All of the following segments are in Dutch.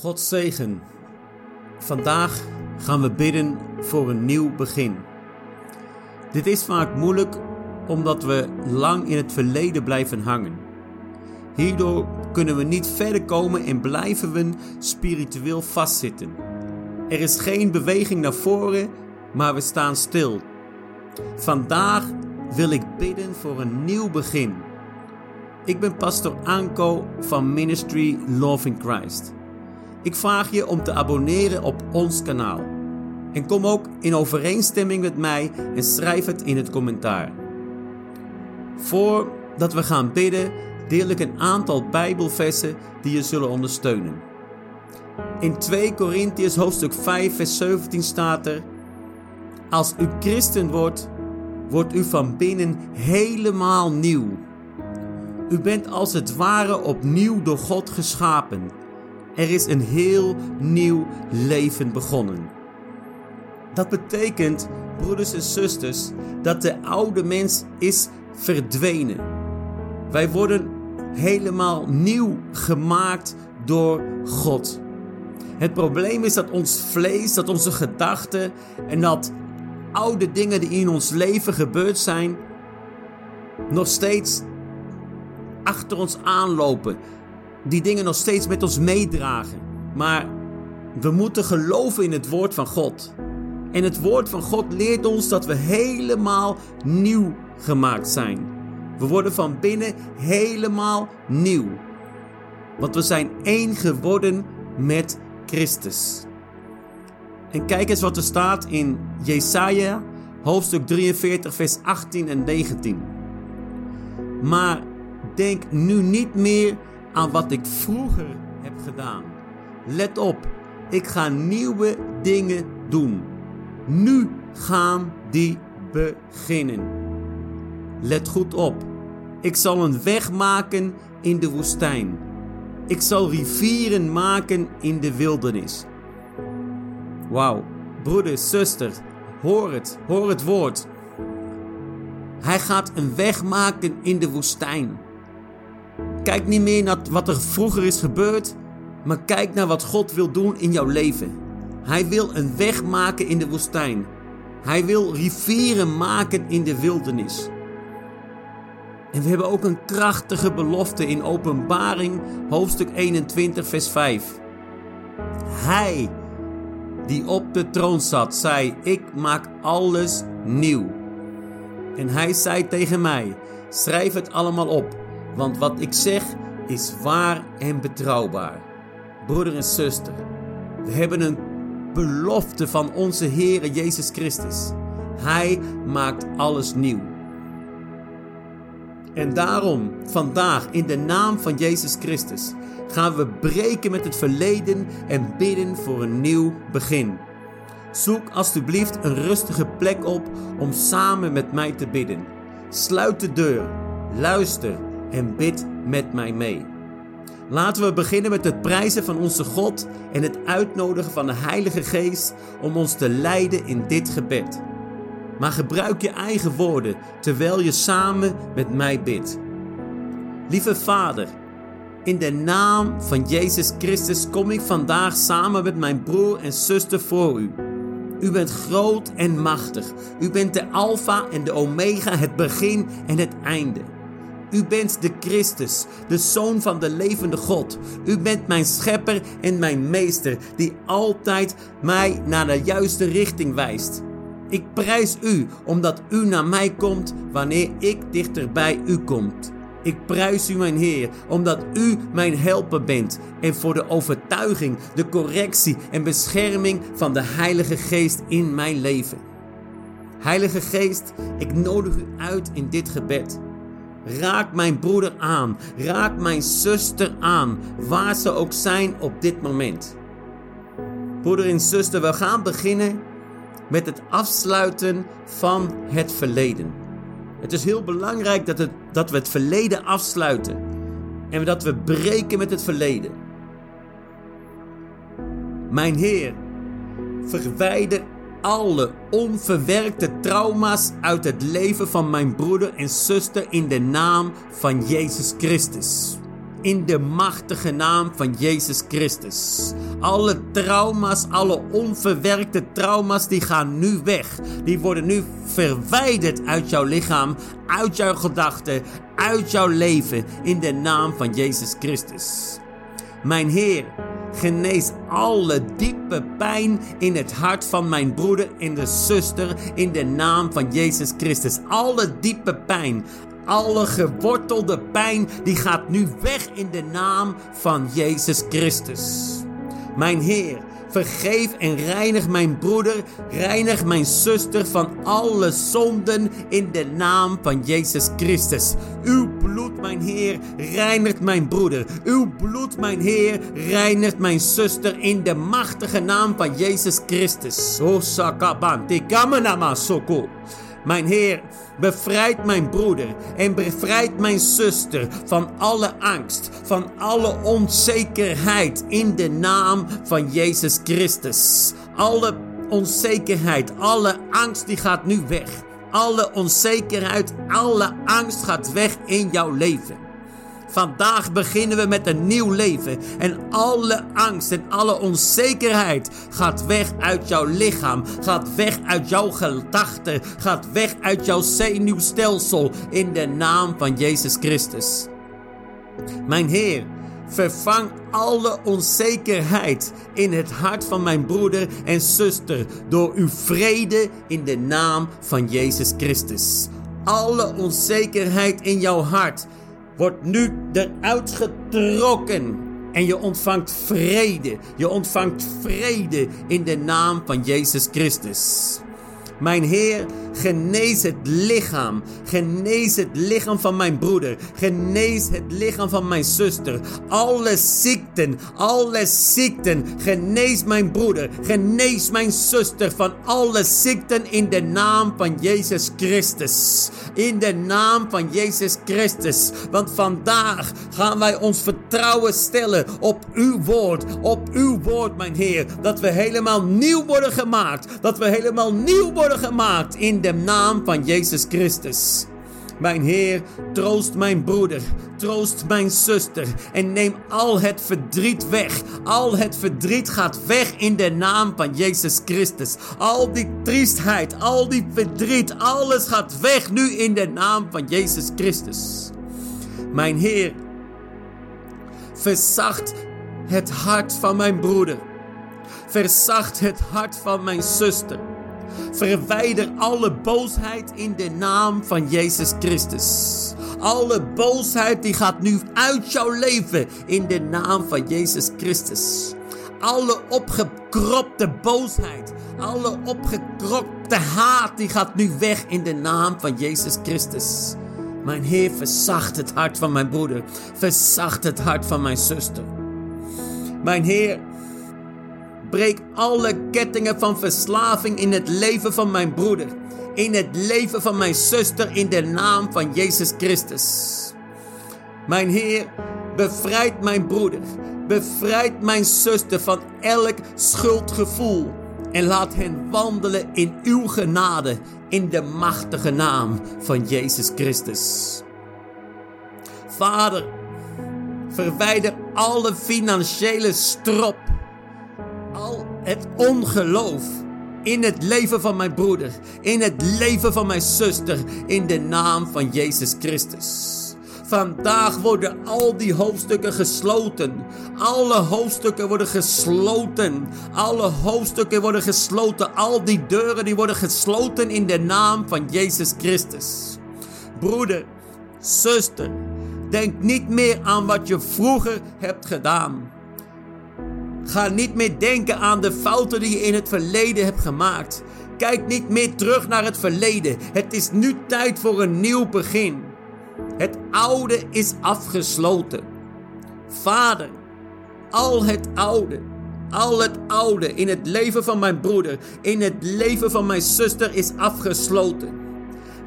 God zegen. Vandaag gaan we bidden voor een nieuw begin. Dit is vaak moeilijk omdat we lang in het verleden blijven hangen. Hierdoor kunnen we niet verder komen en blijven we spiritueel vastzitten. Er is geen beweging naar voren, maar we staan stil. Vandaag wil ik bidden voor een nieuw begin. Ik ben pastor Anko van Ministry Love in Christ. Ik vraag je om te abonneren op ons kanaal. En kom ook in overeenstemming met mij en schrijf het in het commentaar. Voordat we gaan bidden, deel ik een aantal Bijbelversen die je zullen ondersteunen. In 2 Korintiërs hoofdstuk 5 vers 17 staat er: Als u christen wordt, wordt u van binnen helemaal nieuw. U bent als het ware opnieuw door God geschapen er is een heel nieuw leven begonnen. Dat betekent, broeders en zusters, dat de oude mens is verdwenen. Wij worden helemaal nieuw gemaakt door God. Het probleem is dat ons vlees, dat onze gedachten en dat oude dingen die in ons leven gebeurd zijn, nog steeds achter ons aanlopen die dingen nog steeds met ons meedragen. Maar we moeten geloven in het woord van God. En het woord van God leert ons dat we helemaal nieuw gemaakt zijn. We worden van binnen helemaal nieuw. Want we zijn één geworden met Christus. En kijk eens wat er staat in Jesaja, hoofdstuk 43, vers 18 en 19. Maar denk nu niet meer aan wat ik vroeger heb gedaan. Let op, ik ga nieuwe dingen doen. Nu gaan die beginnen. Let goed op. Ik zal een weg maken in de woestijn. Ik zal rivieren maken in de wildernis. Wauw, broeders, zusters, hoor het, hoor het woord. Hij gaat een weg maken in de woestijn. Kijk niet meer naar wat er vroeger is gebeurd, maar kijk naar wat God wil doen in jouw leven. Hij wil een weg maken in de woestijn. Hij wil rivieren maken in de wildernis. En we hebben ook een krachtige belofte in Openbaring, hoofdstuk 21, vers 5. Hij die op de troon zat, zei: Ik maak alles nieuw. En hij zei tegen mij: Schrijf het allemaal op want wat ik zeg is waar en betrouwbaar. Broeder en zuster, we hebben een belofte van onze Heer Jezus Christus. Hij maakt alles nieuw. En daarom, vandaag, in de naam van Jezus Christus, gaan we breken met het verleden en bidden voor een nieuw begin. Zoek alstublieft een rustige plek op om samen met mij te bidden. Sluit de deur, luister en bid met mij mee. Laten we beginnen met het prijzen van onze God en het uitnodigen van de Heilige Geest om ons te leiden in dit gebed. Maar gebruik je eigen woorden terwijl je samen met mij bidt. Lieve Vader, in de naam van Jezus Christus kom ik vandaag samen met mijn broer en zuster voor u. U bent groot en machtig. U bent de Alpha en de Omega, het begin en het einde. U bent de Christus, de Zoon van de levende God. U bent mijn schepper en mijn meester, die altijd mij naar de juiste richting wijst. Ik prijs u omdat u naar mij komt wanneer ik dichter bij u kom. Ik prijs u, mijn Heer, omdat u mijn helper bent en voor de overtuiging, de correctie en bescherming van de Heilige Geest in mijn leven. Heilige Geest, ik nodig u uit in dit gebed. Raak mijn broeder aan. Raak mijn zuster aan. Waar ze ook zijn op dit moment. Broeder en zuster, we gaan beginnen met het afsluiten van het verleden. Het is heel belangrijk dat, het, dat we het verleden afsluiten. En dat we breken met het verleden. Mijn Heer, verwijder alle onverwerkte trauma's uit het leven van mijn broeder en zuster in de naam van Jezus Christus. in de machtige naam van Jezus Christus. Alle trauma's, alle onverwerkte trauma's, die gaan nu weg. Die worden nu verwijderd uit jouw lichaam, uit jouw gedachten, uit jouw leven in de naam van Jezus Christus. Mijn Heer, genees alle diepe pijn in het hart van mijn broeder en de zuster in de naam van Jezus Christus. Alle diepe pijn, alle gewortelde pijn, die gaat nu weg in de naam van Jezus Christus. Mijn Heer, vergeef en reinig mijn broeder, reinig mijn zuster van alle zonden in de naam van Jezus Christus. Uw mijn Heer, reinigt mijn broeder. Uw bloed, mijn Heer, reinigt mijn zuster in de machtige naam van Jezus Christus. Mijn Heer, bevrijd mijn broeder en bevrijd mijn zuster van alle angst, van alle onzekerheid in de naam van Jezus Christus. Alle onzekerheid, alle angst die gaat nu weg. Alle onzekerheid, alle angst gaat weg in jouw leven. Vandaag beginnen we met een nieuw leven. En alle angst en alle onzekerheid gaat weg uit jouw lichaam. Gaat weg uit jouw gedachten. Gaat weg uit jouw zenuwstelsel. In de naam van Jezus Christus. Mijn Heer, vervang alle onzekerheid in het hart van mijn broeder en zuster door uw vrede in de naam van Jezus Christus. Alle onzekerheid in jouw hart wordt nu eruit getrokken. En je ontvangt vrede. Je ontvangt vrede in de naam van Jezus Christus. Mijn Heer, genees het lichaam. Genees het lichaam van mijn broeder. Genees het lichaam van mijn zuster. Alle ziekten, alle ziekten. Genees mijn broeder. Genees mijn zuster van alle ziekten in de naam van Jezus Christus. In de naam van Jezus Christus. Want vandaag gaan wij ons vertrouwen stellen op uw woord. Op uw woord, mijn Heer. Dat we helemaal nieuw worden gemaakt. Dat we helemaal nieuw worden gemaakt in de naam van Jezus Christus. Mijn Heer, troost mijn broeder, troost mijn zuster en neem al het verdriet weg. Al het verdriet gaat weg in de naam van Jezus Christus. Al die triestheid, al die verdriet, alles gaat weg nu in de naam van Jezus Christus. Mijn Heer, verzacht het hart van mijn broeder. Verzacht het hart van mijn zuster. Verwijder alle boosheid in de naam van Jezus Christus. Alle boosheid die gaat nu uit jouw leven in de naam van Jezus Christus. Alle opgekropte boosheid, alle opgekropte haat, die gaat nu weg in de naam van Jezus Christus. Mijn Heer, verzacht het hart van mijn broeder. Verzacht het hart van mijn zuster. Mijn Heer, Breek alle kettingen van verslaving in het leven van mijn broeder, in het leven van mijn zuster, in de naam van Jezus Christus. Mijn Heer, bevrijd mijn broeder, bevrijd mijn zuster van elk schuldgevoel en laat hen wandelen in uw genade, in de machtige naam van Jezus Christus. Vader, verwijder alle financiële strop het ongeloof in het leven van mijn broeder, in het leven van mijn zuster, in de naam van Jezus Christus. Vandaag worden al die hoofdstukken gesloten. Alle hoofdstukken worden gesloten. Alle hoofdstukken worden gesloten. Al die deuren die worden gesloten in de naam van Jezus Christus. Broeder, zuster, denk niet meer aan wat je vroeger hebt gedaan. Ga niet meer denken aan de fouten die je in het verleden hebt gemaakt. Kijk niet meer terug naar het verleden. Het is nu tijd voor een nieuw begin. Het oude is afgesloten. Vader, al het oude, al het oude in het leven van mijn broeder, in het leven van mijn zuster is afgesloten.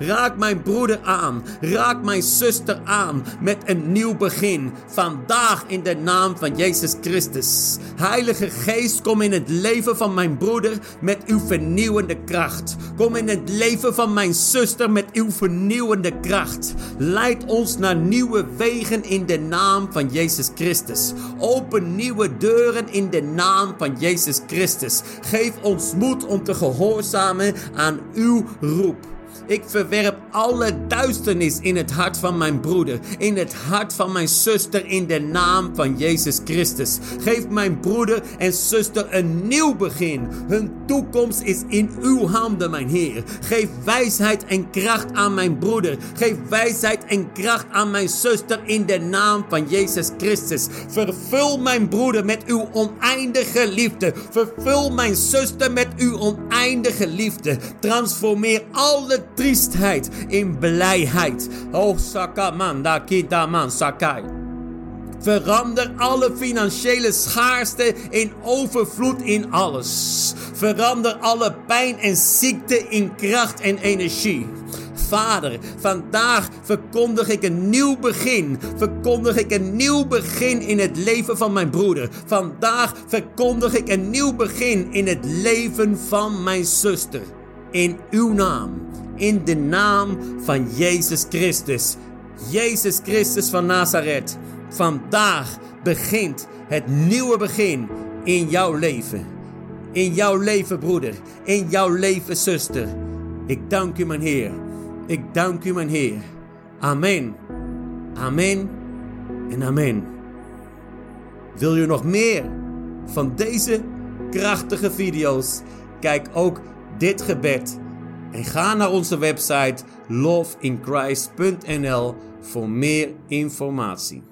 Raak mijn broeder aan. Raak mijn zuster aan met een nieuw begin. Vandaag in de naam van Jezus Christus. Heilige Geest, kom in het leven van mijn broeder met uw vernieuwende kracht. Kom in het leven van mijn zuster met uw vernieuwende kracht. Leid ons naar nieuwe wegen in de naam van Jezus Christus. Open nieuwe deuren in de naam van Jezus Christus. Geef ons moed om te gehoorzamen aan uw roep. Ik verwerp alle duisternis in het hart van mijn broeder, in het hart van mijn zuster, in de naam van Jezus Christus. Geef mijn broeder en zuster een nieuw begin. Hun toekomst is in uw handen, mijn Heer. Geef wijsheid en kracht aan mijn broeder. Geef wijsheid en kracht aan mijn zuster in de naam van Jezus Christus. Vervul mijn broeder met uw oneindige liefde. Vervul mijn zuster met uw oneindige liefde. Transformeer alle triestheid in blijheid. Oh, sakamanda kitaman sakai. Verander alle financiële schaarste in overvloed in alles. Verander alle pijn en ziekte in kracht en energie. Vader, vandaag verkondig ik een nieuw begin. Verkondig ik een nieuw begin in het leven van mijn broeder. Vandaag verkondig ik een nieuw begin in het leven van mijn zuster. In uw naam in de naam van Jezus Christus. Jezus Christus van Nazareth. Vandaag begint het nieuwe begin in jouw leven. In jouw leven, broeder. In jouw leven, zuster. Ik dank u, mijn Heer. Ik dank u, mijn Heer. Amen. Amen en amen. Wil je nog meer van deze krachtige video's? Kijk ook dit gebed en ga naar onze website loveinchrist.nl voor meer informatie.